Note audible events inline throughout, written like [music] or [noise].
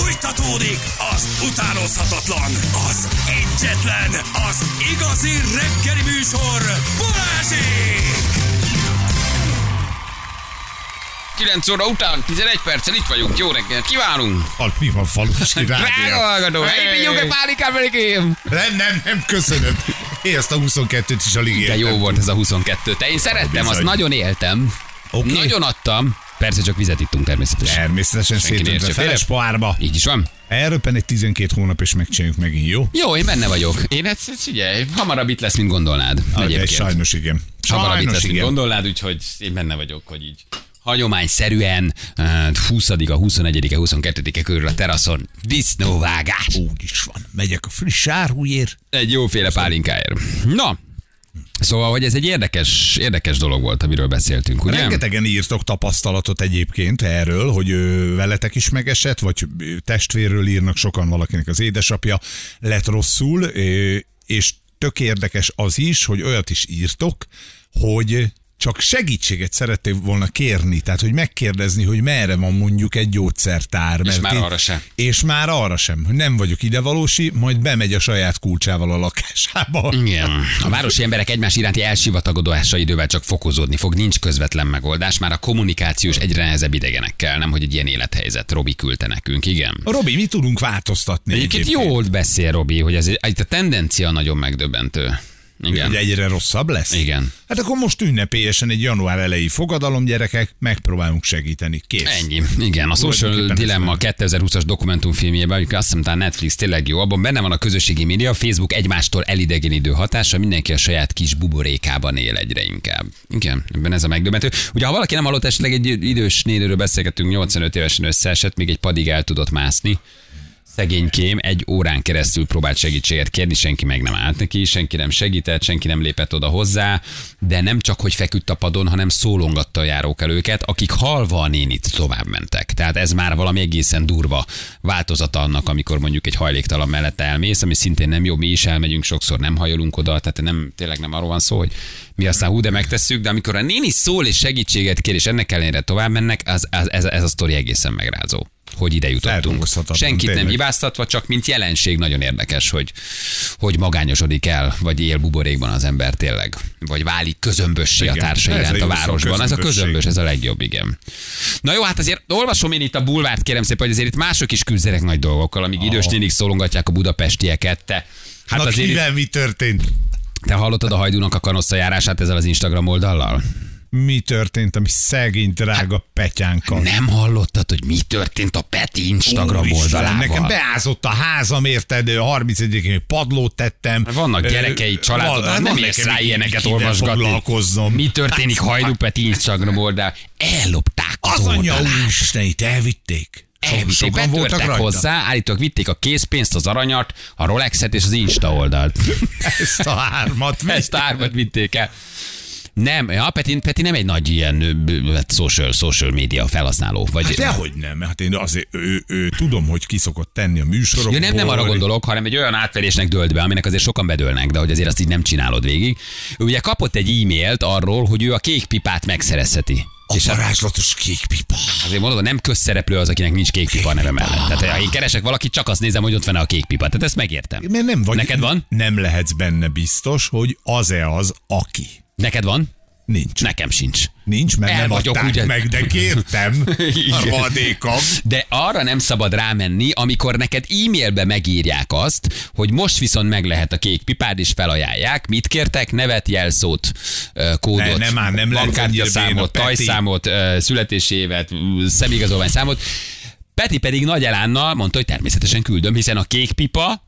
Fújtatódik az utánozhatatlan, az egyetlen, az igazi reggeli műsor, Balázsék! 9 óra után 11 perccel itt vagyunk. Jó reggelt kívánunk! Halt, mi van falusi Drága rádió? hallgató, elvigyünk egy pálikát velikém! Nem, nem, nem, köszönöm. Én ezt a 22-t is alig De értem. jó volt ez a 22. Te én szerettem, azt nagyon éltem. Oké. Nagyon adtam. Persze csak vizet ittunk természetesen. Természetesen szétöntve feles pohárba. Így is van. Elröppen egy 12 hónap, és megcsináljuk megint, jó? Jó, én benne vagyok. Én ezt, ezt figyelj, hamarabb itt lesz, mint gondolnád. Egyébként. sajnos igen. Hamarabb itt Sajnos lesz, mint igen. gondolnád, úgyhogy én benne vagyok, hogy így hagyományszerűen uh, 20 a 21 a 22 körül a teraszon disznóvágás. Úgy is van. Megyek a friss árujért. Egy jóféle pálinkáért. Na, Szóval, hogy ez egy érdekes, érdekes dolog volt, amiről beszéltünk, ugye? Rengetegen írtok tapasztalatot egyébként erről, hogy veletek is megesett, vagy testvérről írnak sokan valakinek az édesapja lett rosszul, és tök érdekes az is, hogy olyat is írtok, hogy csak segítséget szerettél volna kérni, tehát hogy megkérdezni, hogy merre van mondjuk egy gyógyszertár. És már én- arra sem. És már arra sem, hogy nem vagyok idevalósi, majd bemegy a saját kulcsával a lakásába. Igen. A városi emberek egymás iránti elsivatagodása idővel csak fokozódni fog, nincs közvetlen megoldás, már a kommunikációs egyre nehezebb idegenekkel, nem hogy egy ilyen élethelyzet. Robi küldte nekünk, igen. Robi, mi tudunk változtatni? Egyébként jól beszél Robi, hogy ez itt a tendencia nagyon megdöbbentő. Igen. Hogy egyre rosszabb lesz? Igen. Hát akkor most ünnepélyesen egy január elejé fogadalom, gyerekek, megpróbálunk segíteni. Kész. Ennyi. Igen, a Social Dilemma van. 2020-as dokumentumfilmjében, amikor azt hiszem, Netflix tényleg jó, abban benne van a közösségi média, Facebook egymástól elidegenidő hatása, mindenki a saját kis buborékában él egyre inkább. Igen, ebben ez a megdöbbentő. Ugye, ha valaki nem hallott, esetleg egy idős nénőről beszélgettünk, 85 évesen összeesett, még egy padig el tudott mászni. Szegénykém egy órán keresztül próbált segítséget kérni, senki meg nem állt neki, senki nem segített, senki nem lépett oda hozzá, de nem csak, hogy feküdt a padon, hanem szólongatta a járók el akik halva a nénit tovább mentek. Tehát ez már valami egészen durva változata annak, amikor mondjuk egy hajléktalan mellett elmész, ami szintén nem jó, mi is elmegyünk, sokszor nem hajolunk oda, tehát nem, tényleg nem arról van szó, hogy mi aztán hú, de megtesszük, de amikor a néni szól és segítséget kér, és ennek ellenére tovább mennek, az, az, ez, ez a sztori egészen megrázó hogy ide jutottunk. Senkit nem tényleg. hibáztatva, csak mint jelenség nagyon érdekes, hogy, hogy magányosodik el, vagy él buborékban az ember tényleg, vagy válik közömbössé a társa iránt a városban. Ez a közömbös, ez a legjobb, igen. Na jó, hát azért olvasom én itt a bulvárt, kérem szépen, hogy azért itt mások is küzdenek nagy dolgokkal, amíg idős nénik szólongatják a budapestieket. Te, hát Na, azért kivel mi történt? te hallottad a hajdúnak a kanosszajárását ezzel az Instagram oldallal? Mi történt a mi szegény drága petyánkkal? Nem hallottad, hogy mi történt a Peti Instagram Úristen, oldalával? Nekem beázott a házam, érted? 31 padlót tettem. Vannak Ö, gyerekei, családod, van- nem van érsz rá ilyeneket olvasgatni. Mi történik Hajdú Peti Instagram oldal? Ellopták az, Az anyja úristenit elvitték. Elvitték, betörtek rajta. hozzá, állítólag vitték a készpénzt, az aranyat, a Rolexet és az Insta oldalt. [laughs] Ezt a hármat. Ezt árvat vitték el. Nem, ja, Peti, Peti nem egy nagy ilyen hát social, social media felhasználó. Vagy, Hát dehogy nem, hát én azért ő, ő, tudom, hogy ki szokott tenni a műsorokból. Ja, nem, nem arra gondolok, hanem egy olyan átverésnek dölt be, aminek azért sokan bedőlnek, de hogy azért azt így nem csinálod végig. Ő ugye kapott egy e-mailt arról, hogy ő a kék pipát megszerezheti. A varázslatos kék pipa. Azért mondod, nem közszereplő az, akinek nincs kék pipa neve mellett. Tehát ha én keresek valakit, csak azt nézem, hogy ott van a kék pipa. Tehát ezt megértem. Mert nem vagy, Neked van? Nem lehetsz benne biztos, hogy az-e az, aki. Neked van? Nincs. Nekem sincs. Nincs, mert El nem vagyok, adták ugye? meg, de kértem. [laughs] Harmadékam. De arra nem szabad rámenni, amikor neked e-mailbe megírják azt, hogy most viszont meg lehet a kék pipád, és felajánlják. Mit kértek? Nevet, jelszót, kódot, Ne, nem már, nem bankkártyaszámot, tajszámot, ö, születési évet, ö, személyigazolvány számot. Peti pedig nagy elánnal mondta, hogy természetesen küldöm, hiszen a kék pipa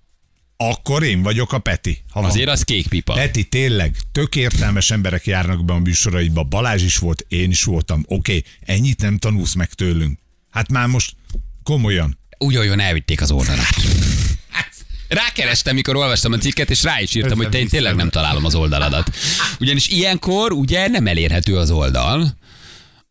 Akkor én vagyok a Peti. Ha van. azért az kék pipa. Peti, tényleg, tök értelmes emberek járnak be a műsoraidba. Balázs is volt, én is voltam. Oké, okay, ennyit nem tanulsz meg tőlünk. Hát már most komolyan. Úgy olyan elvitték az oldalát. Rákerestem, mikor olvastam a cikket, és rá is írtam, hogy te én tényleg nem találom az oldaladat. Ugyanis ilyenkor ugye nem elérhető az oldal.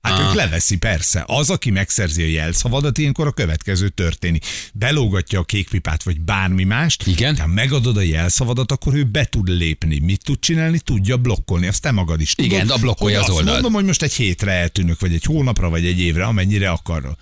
Hát ők leveszi, persze. Az, aki megszerzi a jelszavadat, ilyenkor a következő történik. Belógatja a kékpipát, vagy bármi mást. Igen. Ha megadod a jelszavadat, akkor ő be tud lépni. Mit tud csinálni? Tudja blokkolni. Azt te magad is tudod. Igen, de blokkolja az oldalt. mondom, hogy most egy hétre eltűnök, vagy egy hónapra, vagy egy évre, amennyire akar.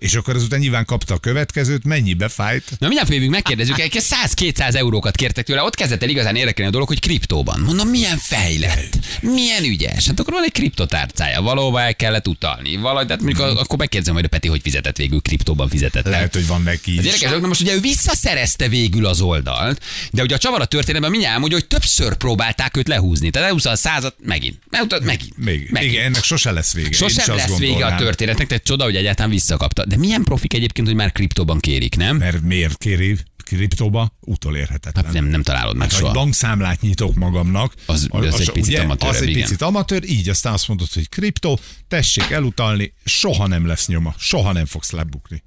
És akkor azután nyilván kapta a következőt, mennyibe fájt? Na mindjárt jövünk, megkérdezzük, egy 100-200 eurókat kértek tőle, ott kezdett el igazán érdekelni a dolog, hogy kriptóban. Mondom, milyen fejlett, milyen ügyes. Hát akkor van egy kriptotárcája, valahova el kellett utalni. Valahogy, tehát mondjuk Mhm. akkor megkérdezem majd a Peti, hogy fizetett végül, kriptóban fizetett. Lehet, hogy van neki is. érdekes, na most ugye ő visszaszerezte végül az oldalt, de ugye a csavar a történetben mindjárt elmondja, hogy többször próbálták őt lehúzni. Tehát elhúzta a százat, megint. Elhúzta, megint. Még, megint. igen, ennek sose lesz vége. Azt lesz vége a történetnek, tehát csoda, hogy egyáltalán visszakapta. De milyen profik egyébként, hogy már kriptóban kérik, nem? Mert miért kéri kriptóba? Utolérhetetlen. Hát nem, nem találod meg Hát, ha soha. bankszámlát nyitok magamnak, Az- az egy picit ugye, amatőrebb, Az egy igen. picit amatőr, így aztán azt mondod, hogy kriptó, tessék elutalni, soha nem lesz nyoma, soha nem fogsz lebukni.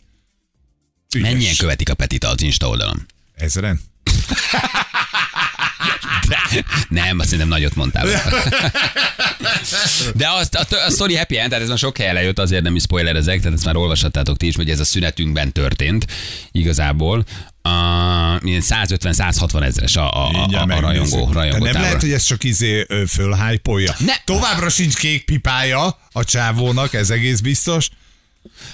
Ügyes. Mennyien követik a Petit az Insta oldalon? Ezeren? [laughs] Nem, azt szerintem nagyot mondtál. [laughs] De azt, a, a story happy end, tehát ez már sok helyen lejött, azért nem is spoilerezek, tehát ezt már olvashattátok ti is, hogy ez a szünetünkben történt igazából. A, ilyen 150-160 ezres a, a, a, a, a megnézzük. rajongó, De rajongó nem lehet, hogy ez csak izé fölhájpolja. Ne. Továbbra sincs kék pipája a csávónak, ez egész biztos.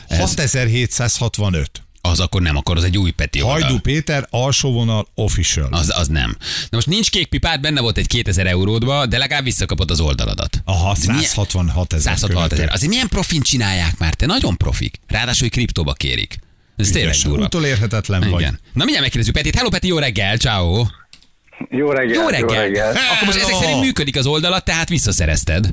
6765. Az akkor nem, akkor az egy új Peti oldal. Hajdú Péter, alsó vonal, official. Az, az nem. Na most nincs kék pipád, benne volt egy 2000 euródba, de legalább visszakapod az oldaladat. Aha, De milyen- 166 ezer 166 ezer. Azért milyen profin csinálják már, te nagyon profik. Ráadásul, hogy kriptóba kérik. Ez tényleg Ügyes. durva. Utolérhetetlen vagy. Igen. Na mindjárt megkérdezzük Petit. Hello Peti, jó reggel, ciao. Jó reggelt, Jó reggel. Akkor most ezek szerint működik az oldalat, tehát visszaszerezted.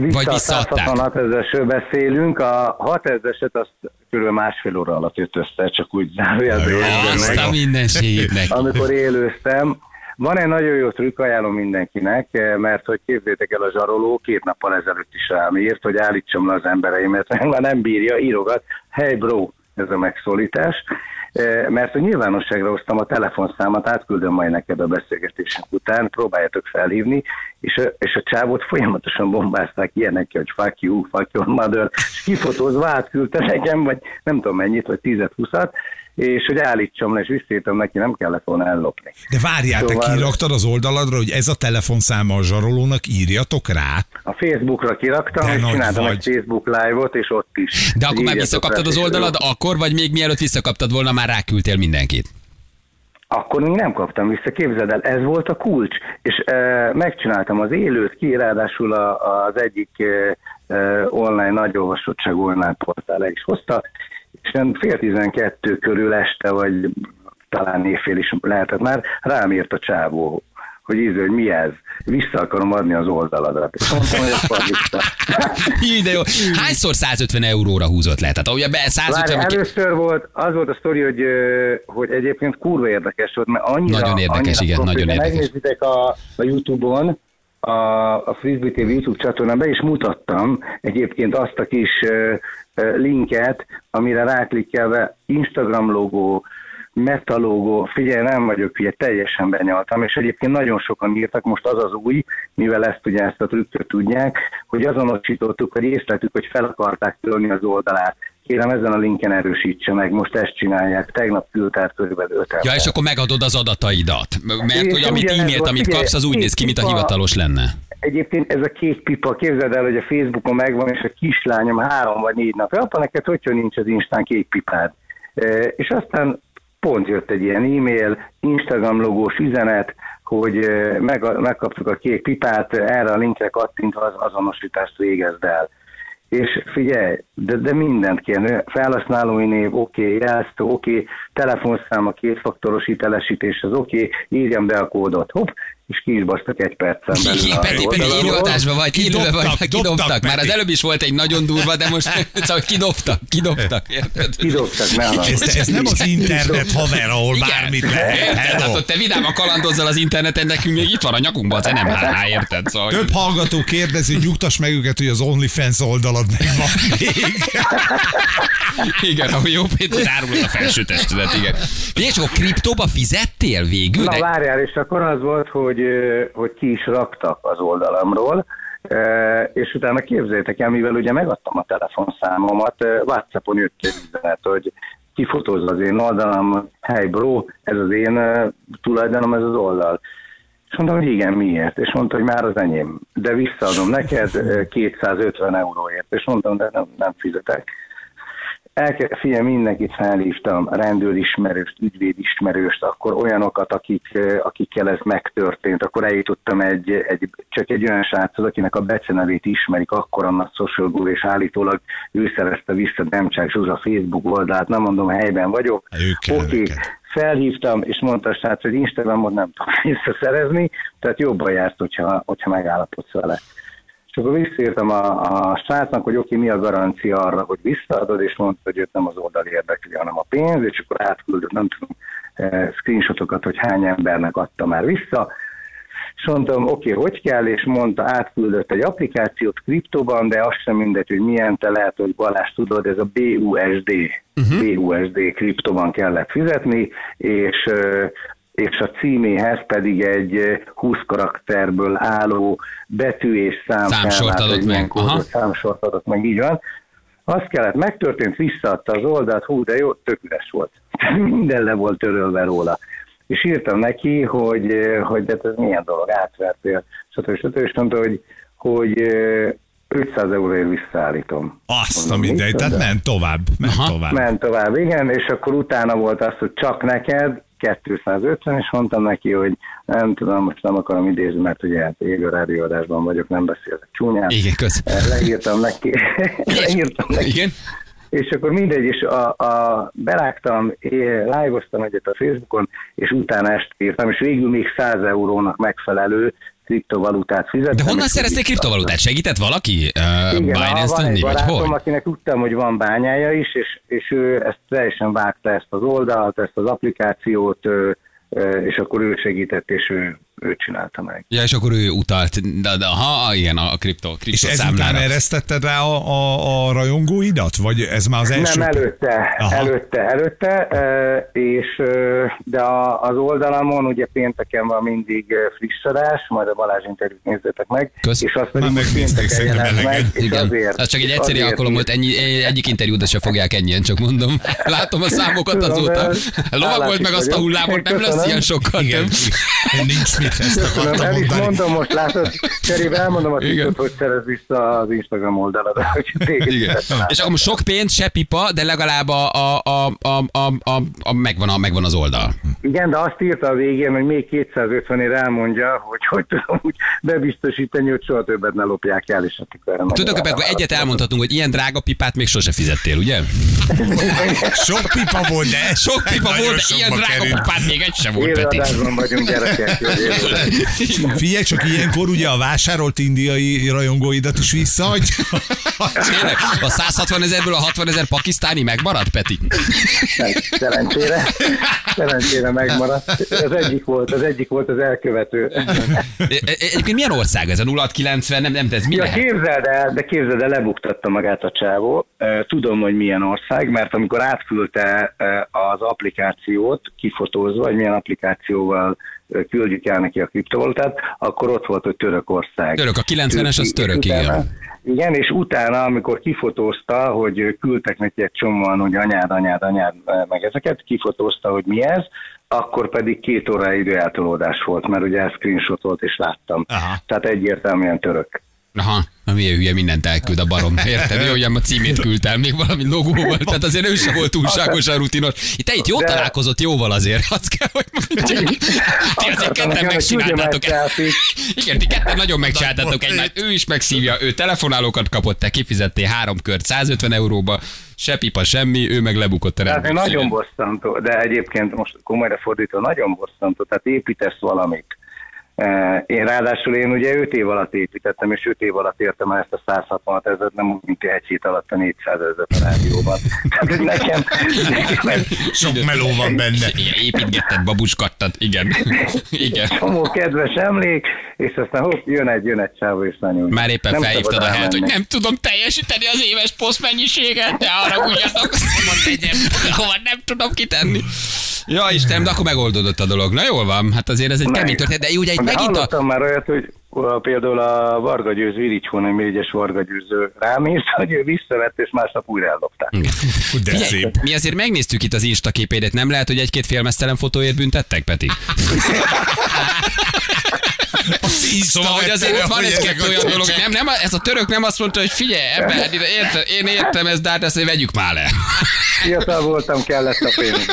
Vagy Vissza a visszaadták. 166 ezeresről beszélünk, a 6 ezereset azt kb. másfél óra alatt jött össze, csak úgy zárójelben Azt a neki. amikor élőztem. Van egy nagyon jó trükk, ajánlom mindenkinek, mert hogy képzétek el a zsaroló, két nappal ezelőtt is rám írt, hogy állítsam le az embereimet, mert már nem bírja, írogat, hey bro, ez a megszólítás, mert hogy nyilvánosságra hoztam a telefonszámat, átküldöm majd neked a beszélgetések után, próbáljátok felhívni, és a, és a csávot folyamatosan bombázták ilyenek, hogy fuck you, fuck your mother, és kifotózva átküldte nekem, vagy nem tudom mennyit, vagy 10-20-at, és hogy állítsam le, és visszaírtam neki, nem kellett volna ellopni. De várjál, te Szóval- kiraktad az oldaladra, hogy ez a telefonszáma a zsarolónak, írjatok rá. A Facebookra kiraktam, De és csináltam vagy. egy Facebook live-ot, és ott is. De akkor már visszakaptad rá, az oldalad, akkor vagy még mielőtt visszakaptad volna, már ráküldtél mindenkit? Akkor még nem kaptam vissza, képzeld el, ez volt a kulcs, és e, megcsináltam az élőt ki, ráadásul a, az egyik e, e, online nagy olvasottság online portál is hozta, és fél tizenkettő körül este, vagy talán évfél is lehetett már, rám írt a csávó, hogy íző, hogy mi ez, vissza akarom adni az oldaladat. És mondtam, hogy. Hí, [laughs] de jó. Hányszor 150 euróra húzott le? Tehát ugye be Várj, 150 ki- először volt, az volt a sztori, hogy, hogy egyébként kurva érdekes volt, mert annyira... Nagyon érdekes, annyira igen, profi, nagyon de érdekes. Megnézitek a, a Youtube-on, a, a Frisbee TV YouTube csatornán be is mutattam egyébként azt a kis linket, amire ráklikkelve Instagram logó, meta logó, figyelj, nem vagyok hülye, teljesen benyaltam, és egyébként nagyon sokan írtak, most az az új, mivel ezt ugye ezt a trükköt tudják, hogy azonosítottuk, hogy észleltük, hogy fel akarták törni az oldalát. Kérem, ezen a linken erősítse meg, most ezt csinálják. Tegnap küldte át körülbelül 5 Ja, és akkor megadod az adataidat. Mert És hogy amit e-mailt, amit figyelj, kapsz, az úgy két néz ki, mint a hivatalos lenne. Egyébként ez a kék pipa, képzeld el, hogy a Facebookon megvan, és a kislányom három vagy négy napja, apa neked hogyha nincs az Instán kék pipád. E, És aztán pont jött egy ilyen e-mail, Instagram logós üzenet, hogy e, meg, megkaptuk a kék pipát, erre a linkre kattintva az azonosítást végezd el. És figyelj, de, de mindent kérni, felhasználói név, oké, okay, jelztő, oké, okay, telefonszám, kétfaktoros hitelesítés, az oké, okay, írjam be a kódot, hopp, és ki is basztak egy percen belül. a Peti, Peti, élőadásban vagy, élőben vagy, Kidobtak, kidobtak. dobtak, Már az előbb is volt egy nagyon durva, de most [laughs] szóval kidobtak, kidobtak, érted? Kidobtak. Ez, ez nem az internet haver, ahol Igen. bármit lehet. Hát Hello. ott te vidáman kalandozzal az interneten, nekünk még itt van a nyakunkban, te nem há, érted? Szóval, Több hallgató kérdezi, hogy nyugtass meg őket, hogy az OnlyFans oldalad megvan még. igen, ahogy jó Péter árulod a felső testedet, igen. És akkor kriptóba fizettél végül? Na De- várjál, és akkor az volt, hogy, ö, hogy ki is raktak az oldalamról, és utána képzeljétek el, mivel ugye megadtam a telefonszámomat, Whatsappon jött egy üzenet, hogy kifotózza az én oldalam, hey bro, ez az én tulajdonom, ez az oldal. És mondtam, hogy igen, miért? És mondta, hogy már az enyém, de visszaadom neked ö, 250 euróért. És mondtam, de nem, nem fizetek. Elke, figyelj, mindenkit felhívtam, rendőrismerőst, ügyvédismerőst, akkor olyanokat, akik, akikkel ez megtörtént, akkor eljutottam egy, egy, csak egy olyan sráchoz, akinek a becenevét ismerik, akkor annak social guru, és állítólag ő szerezte vissza Demcsák Zsuzsa Facebook oldalát, nem mondom, helyben vagyok. Oké, felhívtam, és mondta a srác, hogy Instagramot nem tudom [laughs] visszaszerezni, tehát jobban jársz, hogyha, hogyha megállapodsz vele. És akkor visszaírtam a, a srácnak, hogy oké, mi a garancia arra, hogy visszaadod, és mondta, hogy őt nem az oldal érdekli, hanem a pénz, és akkor átküldött, nem tudom, eh, screenshotokat, hogy hány embernek adta már vissza, és mondtam, oké, hogy kell, és mondta, átküldött egy applikációt kriptoban, de azt sem mindegy, hogy milyen, te lehet, hogy Balázs tudod, ez a BUSD, uh-huh. BUSD kriptoban kellett fizetni, és ö, és a címéhez pedig egy ö, 20 karakterből álló betű és szám Számsort adott meg. kódot, Aha. Számsort adott meg, így van. Az kellett, megtörtént, visszaadta az oldalt, hú, de jó, tök üres volt. [laughs] Minden le volt törölve róla. És írtam neki, hogy, eh, hogy de ez milyen dolog, átvertél, stb. stb. És mondta, hogy, hogy eh, 500 euróért visszaállítom. Azt a Mondom, mindegy, mit tehát ment tovább, ment Aha. tovább. Ment tovább, igen, és akkor utána volt az, hogy csak neked, 250, és mondtam neki, hogy nem tudom, most nem akarom idézni, mert ugye hát élő rádióadásban vagyok, nem beszélek csúnyán. Igen, kösz. Eh, Leírtam neki, [laughs] leírtam neki Igen? és akkor mindegy, és a, a, berágtam, live-oztam egyet a Facebookon, és utána este írtam, és végül még 100 eurónak megfelelő kriptovalutát fizettem. De honnan szerezték kriptovalutát? Segített valaki? Uh, igen, Binance van egy tenni, vagy barátom, hogy? akinek tudtam, hogy van bányája is, és, és ő ezt teljesen vágta ezt az oldalt, ezt az applikációt, és akkor ő segített, és ő, ő csinálta meg. Ja, és akkor ő utalt, de, de ha, igen, a kripto, kripto És ezután eresztetted rá a, a, a rajongóidat? Vagy ez már az első? Nem, előtte, Aha. előtte, előtte, és de a, az oldalamon ugye pénteken van mindig friss adás, majd a Balázs interjút nézzétek meg, Kösz. és azt pedig pénteken jelent meg, és Igen, azért, az csak egy egyszerű alkalom volt, ennyi, egyik interjút se fogják ennyien, csak mondom. [laughs] Látom a számokat azóta. de Lovag volt meg azt a hullámot, nem lesz ilyen sokkal Igen, nincs mit ezt Köszönöm, akartam el is mondani. mondom most, látod, cserébe elmondom a titkot, hogy szerez vissza az Instagram téged [laughs] Igen. És akkor most sok pénz, se pipa, de legalább a, a, a, a, a, a, a megvan, a, megvan az oldal. Igen, de azt írta a végén, hogy még 250 ér elmondja, hogy hogy tudom úgy bebiztosítani, hogy soha többet ne lopják el, és akkor erre nagyon akkor egyet elmondhatunk, hogy ilyen drága pipát még sose fizettél, ugye? [laughs] Sok pipa volt, de Sok pipa volt, de ilyen drága került. pipát még egy sem volt, Peti. Élőadásban vagyunk gyerekek. Figyelj, csak ilyenkor ugye a vásárolt indiai rajongóidat is visszaadj. Tényleg? A 160 ezerből a 60 ezer pakisztáni megmaradt, Peti? Nem, Szerencsére, szerencsére megmaradt. Az egyik volt, az egyik volt az elkövető. E- e- Egyébként milyen ország ez? A 0690, nem, nem, ez mi Ja, lehet? képzeld el, de képzeld el, lebuktatta magát a csávó. Tudom, hogy milyen ország, mert amikor átküldte az applikációt kifotózva, hogy milyen applikációval küldjük el neki a kriptovalutát, akkor ott volt, hogy Törökország. Török, a 90-es az török, igen. Igen, és utána, amikor kifotózta, hogy küldtek neki egy csomóan, hogy anyád, anyád, anyád, meg ezeket, kifotózta, hogy mi ez, akkor pedig két óra időeltolódás volt, mert ugye ez screenshot volt, és láttam. Aha. Tehát egyértelműen török. Aha, na milyen hülye mindent elküld a barom. Érted? Jó, hogy a címét küldtem, még valami logóval, tehát azért ő sem volt túlságosan rutinos. Te itt jót De- találkozott jóval azért, azt kell, hogy mondjam. Ti azért ketten megcsináltátok. egy. Igen, ti ketten nagyon megcsináltátok egymást. Ő is megszívja, ő telefonálókat kapott, te kifizettél három kört 150 euróba, se pipa semmi, ő meg lebukott a rendőrségen. nagyon bosszantó, de egyébként most komolyra fordítva, nagyon bosszantó, tehát építesz valamit. Én ráadásul én ugye 5 év alatt építettem, és 5 év alatt értem el ezt a 160 ezeret, nem úgy, mint egy hét alatt a 400 ezeret a rádióban. [laughs] Tehát nekem, nekem ez Sok meló van benne. Igen, építgetted, babuskattad, igen. [laughs] Igen. csomó kedves emlék, és aztán hopp, jön egy, jön egy csávó, és nagyon... Már éppen nem felhívtad a helyet, hogy nem tudom teljesíteni az éves posztmennyiséget, de arra ugyatok, hova nem tudom kitenni. Ja Istenem, de akkor megoldódott a dolog. Na jól van, hát azért ez egy kemény történet, de ugye itt Megint a... hallottam már olyat, hogy például a Varga Győző, Irigyhón, egy mirigyes Varga Győző rám írt, hogy ő visszavett, és másnap újra eldobták. De Figyelj, szép. mi azért megnéztük itt az Insta képédet, nem lehet, hogy egy-két félmeztelen fotóért büntettek, Peti? [laughs] Szóval, hogy azért itt van egy-kettő olyan dolog, nem, nem, ez a török nem azt mondta, hogy figyelj, ebben, érte, én értem ezt, de hát ezt vegyük már le. Fiatal voltam, kellett a pénz.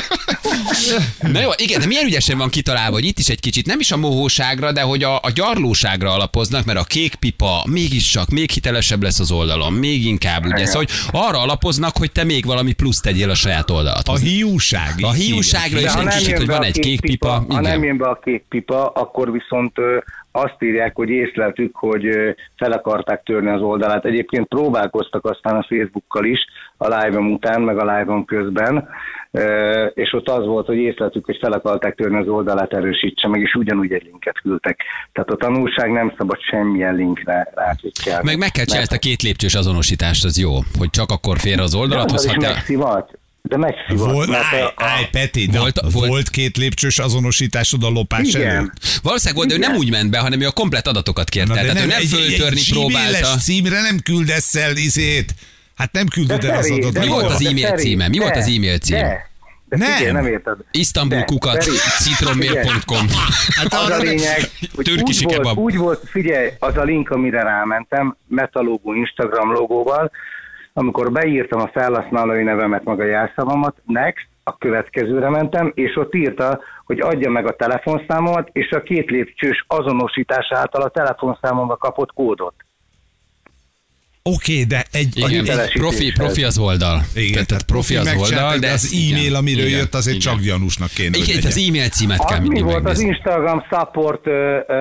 Na jó, igen, de milyen ügyesen van kitalálva, hogy itt is egy kicsit nem is a mohóságra, de hogy a, a gyarlóságra alapoznak, mert a kék pipa mégis csak még hitelesebb lesz az oldalon, még inkább, ugye, szóval, hogy arra alapoznak, hogy te még valami plusz tegyél a saját A oldalathoz. hiúság. A hiúságra is egy nem kicsit, hogy van a egy kék pipa. ha nem jön be a kék pipa, akkor viszont azt írják, hogy észleltük, hogy fel akarták törni az oldalát. Egyébként próbálkoztak aztán a Facebookkal is, a live után, meg a live közben, és ott az volt, hogy észleltük, hogy fel akarták törni az oldalát, erősítse meg, és ugyanúgy egy linket küldtek. Tehát a tanulság nem szabad semmilyen linkre ráklikkelni. Meg meg kell csinálni ezt a két lépcsős azonosítást, az jó, hogy csak akkor fér az oldalathoz, de az is te... De megszivat. Volt, mert állj, a- állj, Peti, de Volt- volt, volt- két lépcsős azonosításod a lopás Igen. előtt? Valószínűleg volt, de ő nem úgy ment be, hanem ő a komplet adatokat kérte. Na, Tehát ő nem egy, föltörni egy próbálta. címre nem küldesz el izét. Hát nem küldöd De el az adatot. Mi volt az e-mail Feri, címe? Mi volt az e-mail cím? De, de Nem. figyelj, nem érted. Isztambul De, kukat, Feri, citromér.com. Az a lényeg, hogy úgy volt, úgy volt, figyelj, az a link, amire rámentem, metalógó Instagram logóval, amikor beírtam a felhasználói nevemet, meg a jelszavamat, next, a következőre mentem, és ott írta, hogy adja meg a telefonszámomat, és a két lépcsős azonosítás által a telefonszámomba kapott kódot. Oké, de egy, Igen, hitelesítéshez. profi, profi az oldal. Igen, tehát profi az oldal, de az e-mail, amiről igen, jött, azért igen. csak gyanúsnak kéne, Igen, az e-mail címet kell Az mi mindig volt az megnézni. Instagram support,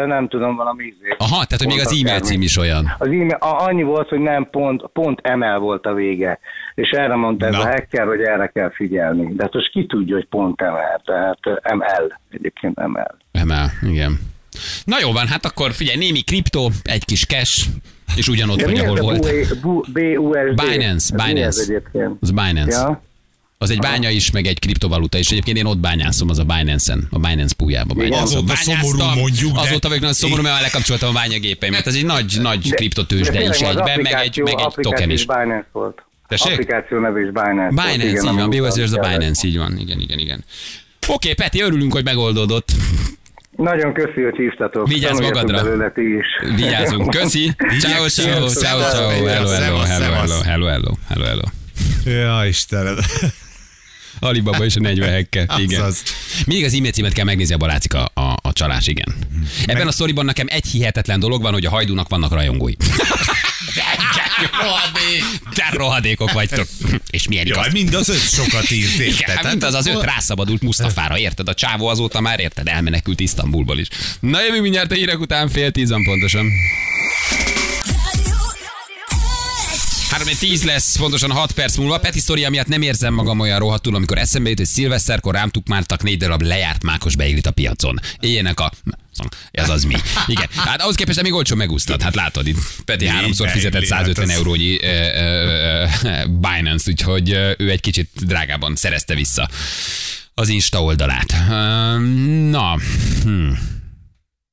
nem tudom, valami izé. Aha, tehát hogy még az e-mail cím is olyan. Az e-mail, a, annyi volt, hogy nem pont, pont ML volt a vége. És erre mondta ez Na. a hacker, hogy erre kell figyelni. De hát most ki tudja, hogy pont ML, tehát ML, egyébként ML. Emel, igen. Na jó van, hát akkor figyelj, némi kriptó, egy kis cash, és ugyanott vagy, ahol volt. BU- BUSD? Binance, Ez mi Binance. ez egyébként? Az Binance. Ja? Az egy bánya is, meg egy kriptovaluta is. Egyébként én ott bányászom, az a Binance-en, a Binance pújába bányászom. Azóta szomorú mondjuk, de- Azóta vagyok nagyon szomorú, mert lekapcsoltam a bányagépeimet. Ez egy nagy, nagy kriptotős, de is egyben, meg egy, meg egy token is. Binance volt. Tessék? Applikáció neve is Binance. volt, Binance, igen, így van, BUSD az a. Binance, így van, igen, igen, igen. Oké, Peti, örülünk, hogy megoldódott. Nagyon köszi, hogy hívtatok. Vigyázz Tanuljatok magadra. Is. Vigyázzunk. Köszi. Ciao, ciao, ciao, ciao. Hello, hello, hello, hello, hello, hello, hello. Ja, Istenem. [laughs] Alibaba és a 40 hekke. Igen. Azaz. Mindig az e-mail címet kell megnézni a balácik a, a, a csalás, igen. Ebben Meg... a szoriban nekem egy hihetetlen dolog van, hogy a hajdúnak vannak rajongói. [laughs] De rohadékok vagytok. És milyen igaz. Jaj, mind az öt sokat írt, Igen, érted? hát mint az az öt rászabadult Mustafára, érted? A csávó azóta már érted, elmenekült Isztambulból is. Na jövünk mindjárt a hírek után, fél tíz van pontosan. 3 10 lesz, pontosan 6 perc múlva. Peti sztoria miatt nem érzem magam olyan rohadtul, amikor eszembe jut, hogy szilveszterkor rám tukmáltak négy darab lejárt mákos beiglit a piacon. Éljenek a... Ez az mi. Igen. Hát ahhoz képest még olcsó megúsztad. Hát látod itt. Peti háromszor fizetett beigli, hát 150 az- eurónyi ö, ö, ö, Binance, úgyhogy ő egy kicsit drágában szerezte vissza az Insta oldalát. Na, hm.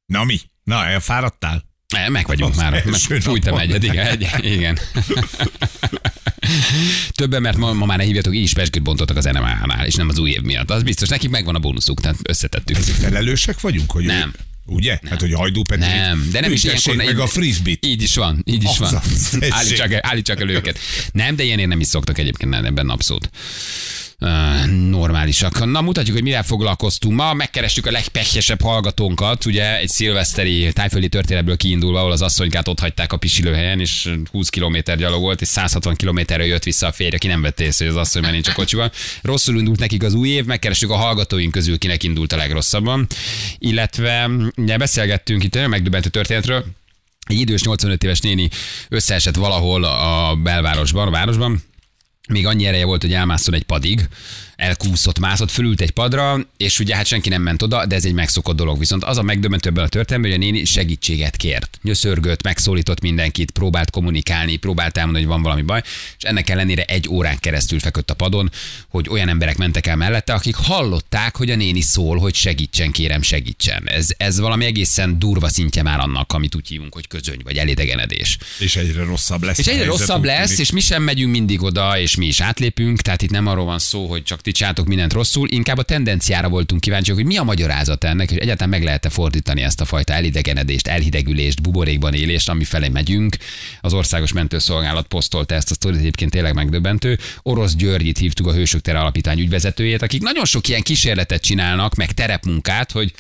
Na mi? Na, elfáradtál? E, Meg vagyunk Az már. Meg, napon. egyet, igen. Igen. Többen, mert ma, ma már ne hívjatok, így is peskőt bontottak az NMH-nál, és nem az új év miatt. Az biztos, nekik megvan a bónuszuk, tehát összetettük. Felelősek vagyunk, hogy Nem. Ő, ugye? Hát, hogy Hajdú Peti Nem, de nem is ilyenkor. meg a frisbit. Így is van, így is van. Állítsák el, állítsák el őket. Nem, de ilyenért nem is szoktak egyébként ebben abszolút. Normálisak. Na, mutatjuk, hogy mivel foglalkoztunk ma. Megkerestük a legpehjesebb hallgatónkat, ugye egy szilveszteri tájföldi történetből kiindulva, ahol az asszonykát ott hagyták a pisilőhelyen, és 20 km gyalog volt, és 160 kilométerre jött vissza a férje, aki nem vette észre, hogy az asszony már nincs a kocsiban. Rosszul indult nekik az új év, megkerestük a hallgatóink közül, kinek indult a legrosszabban. Illetve ugye beszélgettünk itt egy megdöbbentő történetről, egy idős 85 éves néni összeesett valahol a belvárosban, a városban, még annyi ereje volt, hogy elmászol egy padig, elkúszott, mászott, fölült egy padra, és ugye hát senki nem ment oda, de ez egy megszokott dolog. Viszont az a megdöbbentő ebben a történetben, hogy a néni segítséget kért. Nyöszörgött, megszólított mindenkit, próbált kommunikálni, próbált elmondani, hogy van valami baj, és ennek ellenére egy órán keresztül feküdt a padon, hogy olyan emberek mentek el mellette, akik hallották, hogy a néni szól, hogy segítsen, kérem, segítsen. Ez, ez valami egészen durva szintje már annak, amit úgy hívunk, hogy közöny vagy elidegenedés. És egyre rosszabb lesz. És egyre rosszabb lesz, és mi sem megyünk mindig oda, és mi is átlépünk, tehát itt nem arról van szó, hogy csak ti csináltok mindent rosszul, inkább a tendenciára voltunk kíváncsiak, hogy mi a magyarázat ennek, és egyáltalán meg lehet-e fordítani ezt a fajta elidegenedést, elhidegülést, buborékban élést, ami felé megyünk. Az Országos Mentőszolgálat posztolta ezt a sztorit, egyébként tényleg megdöbbentő. Orosz Györgyit hívtuk a Hősök Tere Alapítvány ügyvezetőjét, akik nagyon sok ilyen kísérletet csinálnak, meg terepmunkát, hogy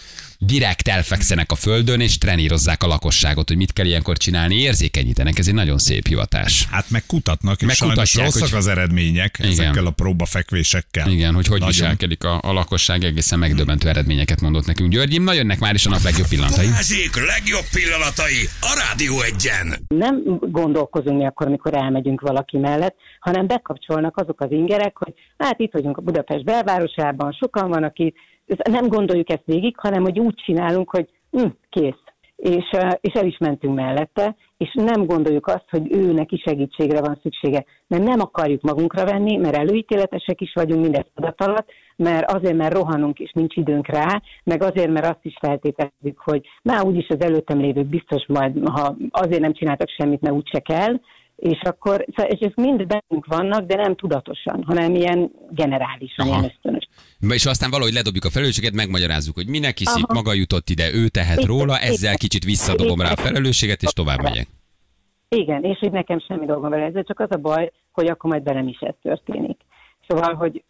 direkt elfekszenek a földön, és trenírozzák a lakosságot, hogy mit kell ilyenkor csinálni, érzékenyítenek. Ez egy nagyon szép hivatás. Hát meg kutatnak, és Meg sajnos rosszak hogy- az eredmények Igen. ezekkel a próbafekvésekkel. Igen, hogy hogy Nagyon. viselkedik a, a lakosság, egészen megdöbbentő eredményeket mondott nekünk. Györgyim, nagyon jönnek már is a nap legjobb pillanatai. Balázsék legjobb pillanatai a Rádió egyen. nem gondolkozunk mi akkor, amikor elmegyünk valaki mellett, hanem bekapcsolnak azok az ingerek, hogy hát itt vagyunk a Budapest belvárosában, sokan vannak itt, nem gondoljuk ezt végig, hanem hogy úgy csinálunk, hogy hm, kész. És, és el is mentünk mellette, és nem gondoljuk azt, hogy ő neki segítségre van szüksége, mert nem akarjuk magunkra venni, mert előítéletesek is vagyunk mindezt tudat alatt, mert azért, mert rohanunk és nincs időnk rá, meg azért, mert azt is feltételezzük, hogy már úgyis az előttem lévők biztos majd, ha azért nem csináltak semmit, mert úgyse kell, és akkor, szóval, és ezek mind bennünk vannak, de nem tudatosan, hanem ilyen generálisan, Aha. ilyen ösztönös. És aztán valahogy ledobjuk a felelősséget, megmagyarázzuk, hogy minek hiszi, Aha. maga jutott ide, ő tehet Igen, róla, igen. ezzel kicsit visszadobom rá a felelősséget, és tovább megyek. Igen, és hogy nekem semmi dolgom vele, ezzel csak az a baj, hogy akkor majd velem is ez történik. Szóval, hogy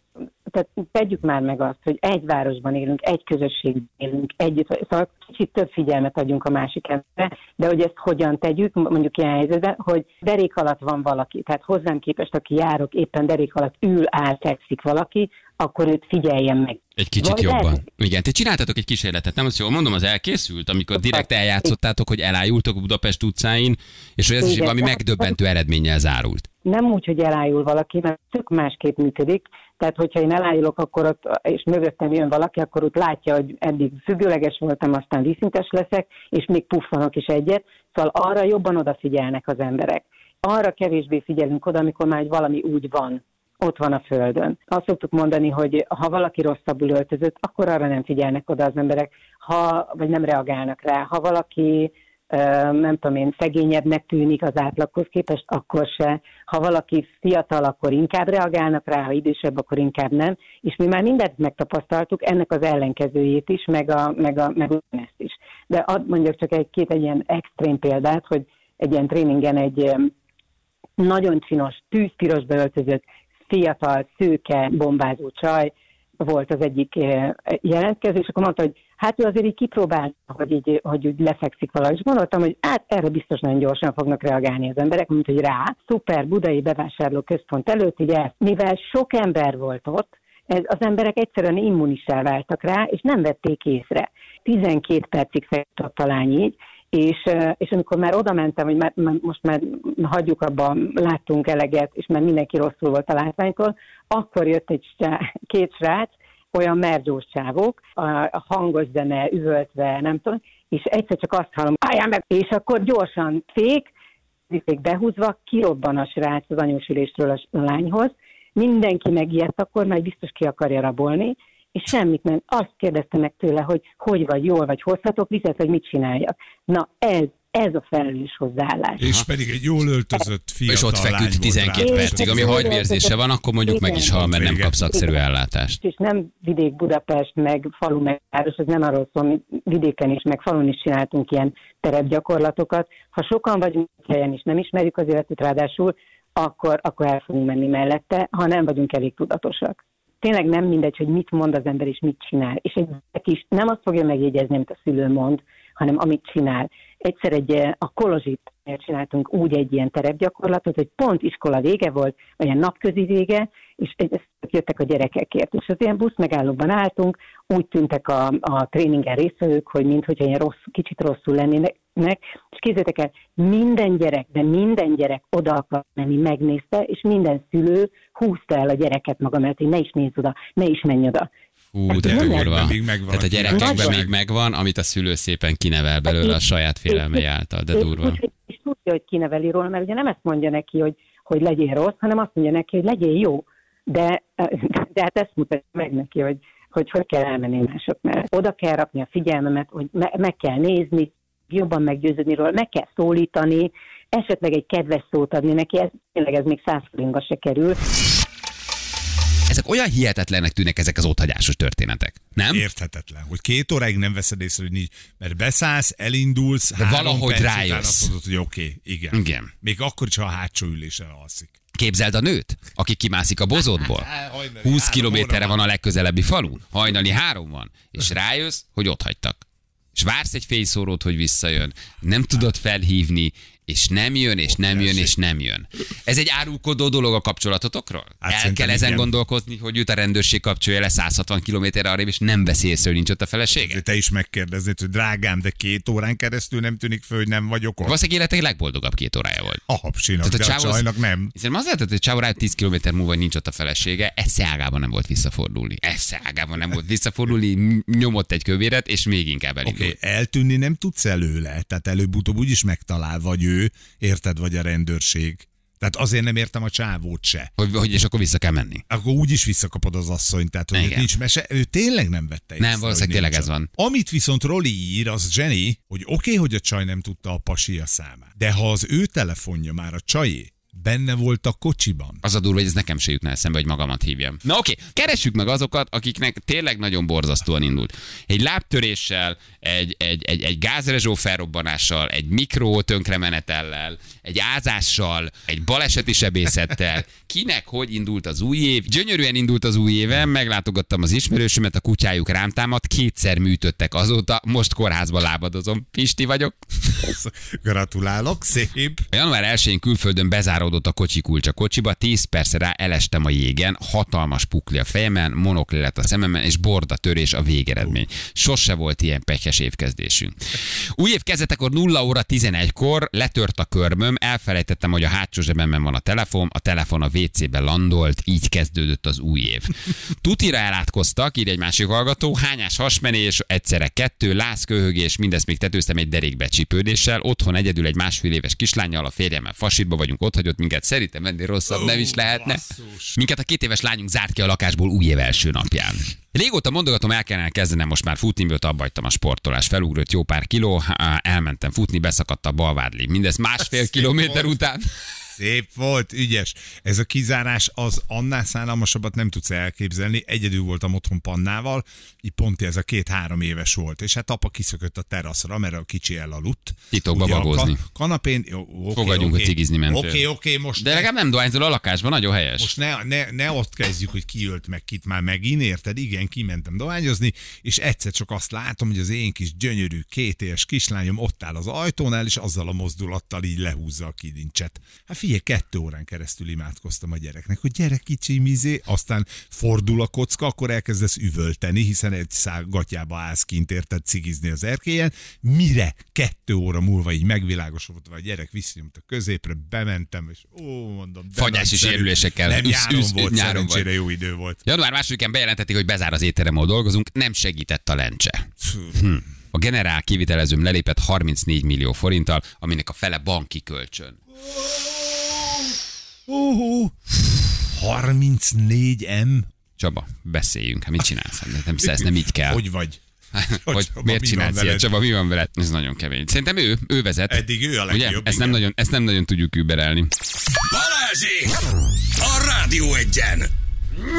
tehát tegyük már meg azt, hogy egy városban élünk, egy közösségben élünk, együtt, szóval kicsit több figyelmet adjunk a másik emberre, de hogy ezt hogyan tegyük, mondjuk ilyen helyzetben, hogy derék alatt van valaki, tehát hozzám képest, aki járok, éppen derék alatt ül, áll, fekszik valaki, akkor őt figyeljem meg. Egy kicsit Vagy jobban. lehet- Igen, te csináltatok egy kísérletet, nem azt jól mondom, az elkészült, amikor direkt eljátszottátok, hogy elájultok Budapest utcáin, és hogy ez is Igen. valami megdöbbentő eredménnyel zárult. Nem úgy, hogy elájul valaki, mert tök másképp működik. Tehát, hogyha én elájulok, akkor ott, és mögöttem jön valaki, akkor ott látja, hogy eddig függőleges voltam, aztán vízszintes leszek, és még puffanok is egyet. Szóval arra jobban odafigyelnek az emberek. Arra kevésbé figyelünk oda, amikor már valami úgy van ott van a földön. Azt szoktuk mondani, hogy ha valaki rosszabbul öltözött, akkor arra nem figyelnek oda az emberek, ha, vagy nem reagálnak rá. Ha valaki nem tudom én, szegényebbnek tűnik az átlaghoz képest, akkor se. Ha valaki fiatal, akkor inkább reagálnak rá, ha idősebb, akkor inkább nem. És mi már mindent megtapasztaltuk, ennek az ellenkezőjét is, meg, a, meg, a, meg ezt is. De ad, mondjak csak egy-két egy ilyen extrém példát, hogy egy ilyen tréningen egy nagyon csinos, tűzpirosba öltözött, fiatal, szőke, bombázó csaj volt az egyik jelentkező, és akkor mondta, hogy hát ő azért így kipróbálta, hogy így, hogy úgy lefekszik valahogy. És gondoltam, hogy hát erre biztos nagyon gyorsan fognak reagálni az emberek, mint hogy rá, szuper, budai bevásárló központ előtt, ugye, mivel sok ember volt ott, ez, az emberek egyszerűen immunisá váltak rá, és nem vették észre. 12 percig feküdt a így, és, és amikor már oda mentem, hogy már, már, most már hagyjuk abba, láttunk eleget, és már mindenki rosszul volt a látványtól, akkor jött egy két srác, olyan merzsós csávók, a, hangos zene, üvöltve, nem tudom, és egyszer csak azt hallom, álljál meg, és akkor gyorsan fék, fék behúzva, kirobban a srác az anyósülésről a lányhoz, mindenki megijedt, akkor már biztos ki akarja rabolni, és semmit nem. Azt kérdezte meg tőle, hogy hogy vagy, jól vagy, hozhatok vizet, vagy mit csináljak. Na ez, ez a felelős hozzáállás. És pedig egy jól öltözött fiatal És ott feküdt volt 12 rá. percig, ami ha agyvérzése van, akkor mondjuk meg is hal, mert nem kap szakszerű ellátást. És nem vidék Budapest, meg falu, meg város, ez nem arról szól, mi vidéken is, meg falun is csináltunk ilyen terepgyakorlatokat. Ha sokan vagyunk helyen és nem ismerjük az életet ráadásul, akkor, akkor el fogunk menni mellette, ha nem vagyunk elég tudatosak. Tényleg nem mindegy, hogy mit mond az ember és mit csinál. És egy gyerek is nem azt fogja megjegyezni, amit a szülő mond, hanem amit csinál. Egyszer egy, eh, a Kolozsit csináltunk úgy egy ilyen terepgyakorlatot, hogy pont iskola vége volt, ilyen napközi vége, és jöttek a gyerekekért. És az ilyen busz megállóban álltunk, úgy tűntek a, a tréningen résztvevők, hogy mintha ilyen rossz, kicsit rosszul lennének, nek, és képzeljétek el, minden gyerek, de minden gyerek oda akar menni, megnézte, és minden szülő húzta el a gyereket maga mellett, hogy ne is nézz oda, ne is menj oda. Hú, de Nem durva. még megvan Tehát a gyerekekben még megvan, amit a szülő szépen kinevel belőle a saját félelmei által, de durva. És tudja, hogy kineveli róla, mert ugye nem ezt mondja neki, hogy, hogy legyél rossz, hanem azt mondja neki, hogy legyél jó. De, de hát ezt mutatja meg neki, hogy, hogy hogy kell elmenni mások mellett. Oda kell rakni a figyelmemet, hogy me- meg kell nézni, jobban meggyőződni róla, meg kell szólítani, esetleg egy kedves szót adni neki, ez tényleg ez még száz forintba se kerül. Ezek olyan hihetetlenek tűnnek ezek az otthagyásos történetek, nem? Érthetetlen, hogy két óráig nem veszed észre, hogy nincs, mert beszállsz, elindulsz, De valahogy rájössz. azt mondod, hogy oké, okay, igen. Igen. Még akkor is, ha a hátsó ülésen alszik. Képzeld a nőt, aki kimászik a bozótból. [laughs] hajnali 20 három kilométerre van. a legközelebbi falu, hajnali három van, és rájössz, hogy ott hagytak. És vársz egy fényszórót, hogy visszajön. Nem tudod felhívni, és nem jön, és nem jön, és nem jön. Ez egy árulkodó dolog a kapcsolatotokról? Hát El kell ezen igen. gondolkozni, hogy jut a rendőrség kapcsolja le 160 kilométerre arrébb, és nem veszi észre, hogy nincs ott a felesége? De te is megkérdeznéd, hogy drágám, de két órán keresztül nem tűnik föl, hogy nem vagyok ott. Valószínűleg életek legboldogabb két órája volt. A hapsinak, Tehát a de a csajnak nem. Hiszen az lehetett, hogy Csávó rájött 10 km múlva nincs ott a felesége, esze ágában nem volt visszafordulni. Esze ágában nem volt visszafordulni, nyomott egy kövéret, és még inkább elindult. okay, eltűnni nem tudsz előle, tehát előbb-utóbb úgyis megtalál, vagy ő, érted, vagy a rendőrség. Tehát azért nem értem a csávót se. Hogy, hogy, és akkor vissza kell menni. Akkor úgyis visszakapod az asszonyt, tehát hogy Igen. nincs mese. Ő tényleg nem vette észre, Nem, valószínűleg tényleg ez ott. Amit viszont Roli ír, az Jenny, hogy oké, okay, hogy a csaj nem tudta a pasia számát, de ha az ő telefonja már a csajé, benne volt a kocsiban. Az a durva, hogy ez nekem se jutna eszembe, hogy magamat hívjam. Na oké, keressük meg azokat, akiknek tényleg nagyon borzasztóan indult. Egy lábtöréssel, egy, egy, egy, egy gázrezsó felrobbanással, egy mikro tönkremenetellel, egy ázással, egy baleseti sebészettel. Kinek hogy indult az új év? Gyönyörűen indult az új éve, meglátogattam az ismerősömet, a kutyájuk rám támadt, kétszer műtöttek azóta, most kórházban lábadozom. Pisti vagyok. Gratulálok, szép. Január 1-én külföldön bezáródott a kocsi kulcs a kocsiba, 10 percre rá elestem a jégen, hatalmas pukli a fejemen, monokli lett a szememen, és borda törés a végeredmény. Sose volt ilyen pekes évkezdésünk. Új év kezdetekor 0 óra 11-kor letört a körmöm, elfelejtettem, hogy a hátsó zsebemben van a telefon, a telefon a WC-be landolt, így kezdődött az új év. Tutira elátkoztak, ír egy másik hallgató, hányás hasmenés, egyszerre kettő, lázköhögés, mindezt még tetőztem egy derékbecsípődéssel, otthon egyedül egy másfél éves kislányjal, a férjemmel fasítba vagyunk, ott hagyott minket, szerintem ennél rosszabb nem is lehetne. Minket a két éves lányunk zárt ki a lakásból új év első napján. Régóta mondogatom, el kellene kezdenem most már futni, mióta abba hagytam a sportolás. Felugrott jó pár kiló, elmentem futni, beszakadt a balvádli. Mindez másfél Szép kilométer volt. után. Szép volt, ügyes. Ez a kizárás az annál szállalmasabbat nem tudsz elképzelni. Egyedül voltam otthon Pannával, így pont ez a két-három éves volt, és hát apa kiszökött a teraszra, mert a kicsi elaludt. Titokba Ugye a kanapén, jó, oké, Fogadjunk, oké. hogy cigizni mentél. Oké, oké, most De legalább nem dohányzol a lakásban, nagyon helyes. most ne, ne, ne ott kezdjük, hogy ki ölt meg kit már megint, érted? Igen, kimentem dohányozni, és egyszer csak azt látom, hogy az én kis gyönyörű két éves kislányom ott áll az ajtónál, és azzal a mozdulattal így lehúzza a kilincset. Hát figyelj, kettő órán keresztül imádkoztam a gyereknek, hogy gyerek kicsi mizé, aztán fordul a kocka, akkor elkezdesz üvölteni, hiszen egy szál gatyába állsz kint, érted, cigizni az erkélyen. Mire kettő óra múlva így megvilágosodott, a gyerek visszanyomta középre, bementem, és ó, mondom, Fagyási sérülésekkel. Nem, Üsz- nyáron üsz- volt, nyáron szerencsére vagy. jó idő volt. Január másodikán bejelentették, hogy bezár az étterem, ahol dolgozunk, nem segített a lencse. Hm. A generál kivitelezőm lelépett 34 millió forinttal, aminek a fele banki kölcsön. Uh, 34 M? Csaba, beszéljünk. Hát mit csinálsz? Nem, ez nem így kell. Hogy vagy? hogy Csaba, miért mi csinálsz ilyet? Csaba, mi van veled? Ez nagyon kemény. Szerintem ő, ő vezet. Eddig ő a Ugye? legjobb. Ezt nem, nagyon, ezt nem nagyon tudjuk überelni. Balázsi! A Rádió egyen!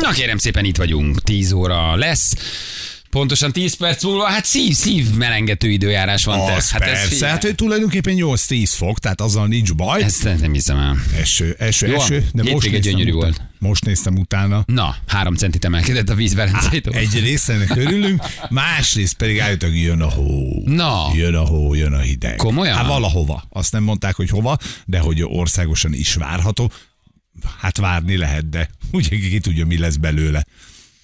Na kérem szépen, itt vagyunk. 10 óra lesz. Pontosan 10 perc múlva, hát szív, szív melengető időjárás van. Az hát persze, figyelj, hát hogy tulajdonképpen 8-10 fok, tehát azzal nincs baj. Ezt nem hiszem el. Eső, eső, Jó, eső, de most néztem, gyönyörű utána, volt. most néztem utána. Na, három centit emelkedett a víz Velencétől. Egyrészt ennek örülünk, másrészt pedig állítólag jön a hó. Na. Jön a hó, jön a hideg. Komolyan? Hát valahova. Azt nem mondták, hogy hova, de hogy országosan is várható. Hát várni lehet, de [laughs] ugye ki tudja, mi lesz belőle.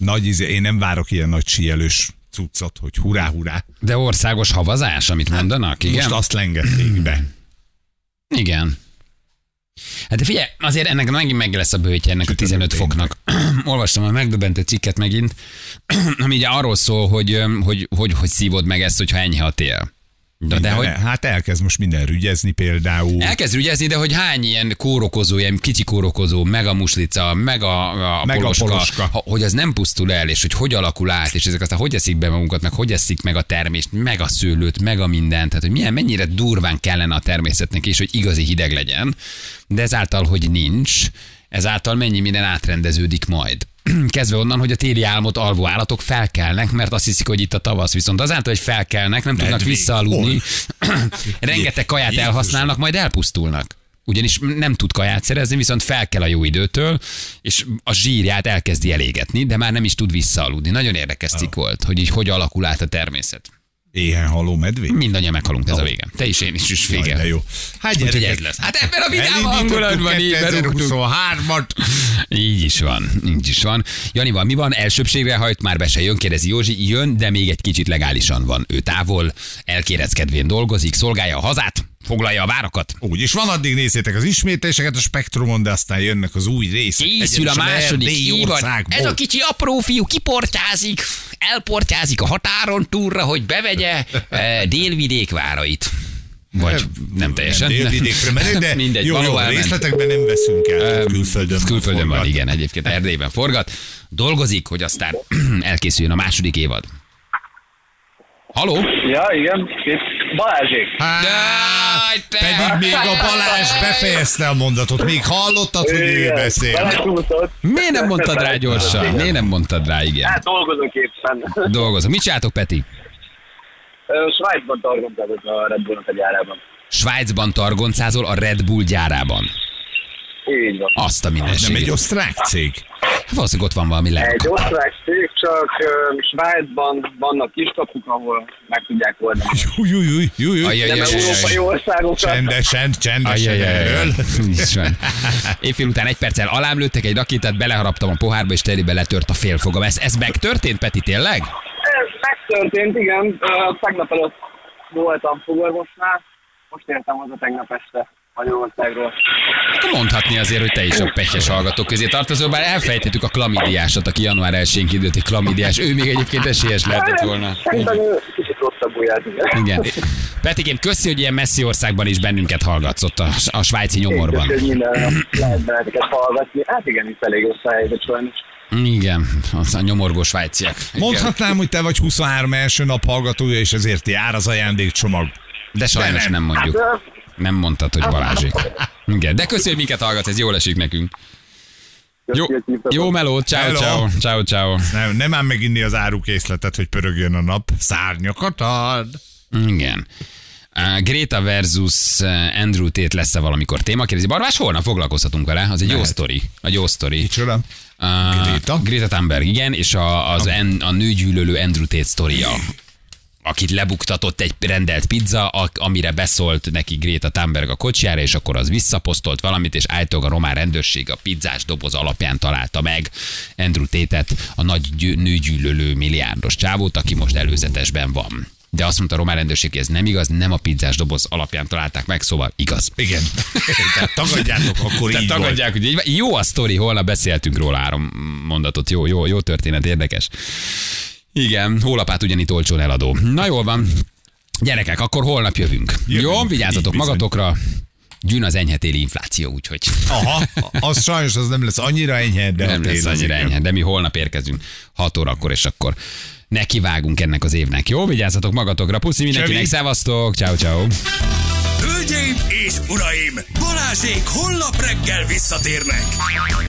Nagy izé, én nem várok ilyen nagy síelős cuccot, hogy hurrá, hurrá. De országos havazás, amit mondanak, igen? Most azt lengették be. Igen. Hát de figyelj, azért ennek megint meg lesz a bőtje ennek a 15 foknak. [clears throat] Olvastam a megdöbbentő cikket megint, [clears throat] ami ugye arról szól, hogy, hogy, hogy, hogy szívod meg ezt, hogyha enyhe a tél. De, de hogy Hát elkezd most minden rügyezni például. elkezd ügyezni, de hogy hány ilyen kórokozó, ilyen kicsi kórokozó, meg a muslica, meg a, a, Meg a poloska, poloska. ha- hogy az nem pusztul el, és hogy hogy alakul át, és ezek aztán hogy eszik be magunkat, meg hogy eszik meg a termést, meg a szőlőt, meg a mindent, tehát hogy milyen, mennyire durván kellene a természetnek is, hogy igazi hideg legyen, de ezáltal, hogy nincs, ezáltal mennyi minden átrendeződik majd. [clears throat] Kezdve onnan, hogy a téli álmot alvó állatok felkelnek, mert azt hiszik, hogy itt a tavasz. Viszont azáltal, hogy felkelnek, nem tudnak visszaaludni, [clears throat] rengeteg kaját elhasználnak, majd elpusztulnak. Ugyanis nem tud kaját szerezni, viszont fel kell a jó időtől, és a zsírját elkezdi elégetni, de már nem is tud visszaaludni. Nagyon érdekes cikk volt, hogy így hogy alakul át a természet. Éhen haló medvék. Mindannyian meghalunk ez a vége. Te is, én is, is Jaj, vége. de jó. Hát gyerekek, ez lesz. Hát ebben a vidám hangulatban így berúgtuk. 2023-at. Így is van, így is van. Jani van, mi van? Elsőbségre hajt, már be se jön, kérdezi Józsi. Jön, de még egy kicsit legálisan van. Ő távol, elkéreckedvén dolgozik, szolgálja a hazát, foglalja a várakat. Úgy is van, addig nézzétek az ismétléseket a Spektrumon, de aztán jönnek az új részek. Készül a második évad. Ez a kicsi apró fiú kiportyázik, elportyázik a határon túlra, hogy bevegye [laughs] eh, délvidék várait. Vagy nem teljesen. Nem délvidékre menő, de [laughs] Mindegy, jó, jó, részletekben nem veszünk el. külföldön, külföldön van, forgat. igen, egyébként Erdélyben forgat. Dolgozik, hogy aztán [clears throat] elkészüljön a második évad. Haló? Ja, igen. Itt Balázsék. Hát, pedig még a Balázs befejezte a mondatot, még hallottad, hogy ő beszél. Miért nem mondtad rá gyorsan? Miért nem mondtad rá, igen? Hát dolgozok éppen. Dolgozom. Mit csináltok, Peti? Svájcban targontázok a Red Bullnak a gyárában. Svájcban targoncázol a Red Bull gyárában. Így van. Azt a Nem egy osztrák cég. Valószínűleg ott van valami Egy lerak. osztrák cég, csak ö, Svájcban vannak kiskapuk, ahol meg tudják oldani. Új, új, új, új, új. Ajaj, ajaj, európai országokat. Csendesen, csendesen erről. Éjfél után egy perccel alám lőttek egy rakétát, beleharaptam a pohárba, és telébe letört a félfogam. Ez, ez megtörtént, Peti, tényleg? Ez megtörtént, igen. Ö, Tegnap előtt voltam fogorvosnál. Most értem haza tegnap este Magyarországról. Akkor mondhatni azért, hogy te is a petyes hallgatók közé tartozol, bár elfejtettük a klamidiásat, aki január 1-én kidőlt egy klamidiás. Ő még egyébként esélyes lehetett volna. Szerintem kicsit rosszabbul járt, igen. Petikém, köszi, hogy ilyen messzi országban is bennünket hallgatsz ott a, a svájci nyomorban. Köszönjük, hogy minden lehet benneteket hallgatni. Hát igen, itt elég rossz a helyzet sajnos. Igen, az a nyomorgó svájciak. Mondhatnám, hogy te vagy 23 első nap hallgatója, és ezért jár az ajándékcsomag. De sajnos De nem. nem mondjuk. Ö, Nem mondtad, hogy Balázsék. Igen, de köszi, hogy minket hallgatsz, ez jól esik nekünk. Jó, jó meló, ciao, ciao, ciao, ciao. Nem, nem ám meginni az árukészletet, hogy pörögjön a nap. Szárnyakat ad. Igen. Uh, Greta versus uh, Andrew Tate lesz-e valamikor téma? Kérdezi Barvás, holnap foglalkozhatunk vele, az egy jó Lehet. sztori. Egy jó sztori. Micsoda? Uh, Greta? Greta Thunberg, igen, és a, az en, a nőgyűlölő Andrew Tate sztoria akit lebuktatott egy rendelt pizza, amire beszólt neki Greta Thunberg a kocsijára, és akkor az visszaposztolt valamit, és állítólag a román rendőrség a pizzás doboz alapján találta meg Andrew Tate-et, a nagy gyű, nőgyűlölő milliárdos csávót, aki most előzetesben van. De azt mondta a román rendőrség, hogy ez nem igaz, nem a pizzás doboz alapján találták meg, szóval igaz. Igen. [laughs] Tehát tagadjátok, akkor Tehát így tagadják, hogy így. Jó a sztori, holnap beszéltünk róla három mondatot. Jó, jó, jó történet, érdekes. Igen, hólapát ugyanitt olcsón eladó. Na jól van. Gyerekek, akkor holnap jövünk. Jövünk, Jó, vigyázzatok magatokra. Gyűn az enyhetéli infláció, úgyhogy Aha, az sajnos az nem lesz annyira enyhe, de nem lesz annyira enyhe. De mi holnap érkezünk 6 órakor, és akkor nekivágunk ennek az évnek. Jó, vigyázzatok magatokra. Puszi mindenkinek, szevasztok, ciao ciao. Hölgyeim és uraim, Balázsék holnap reggel visszatérnek.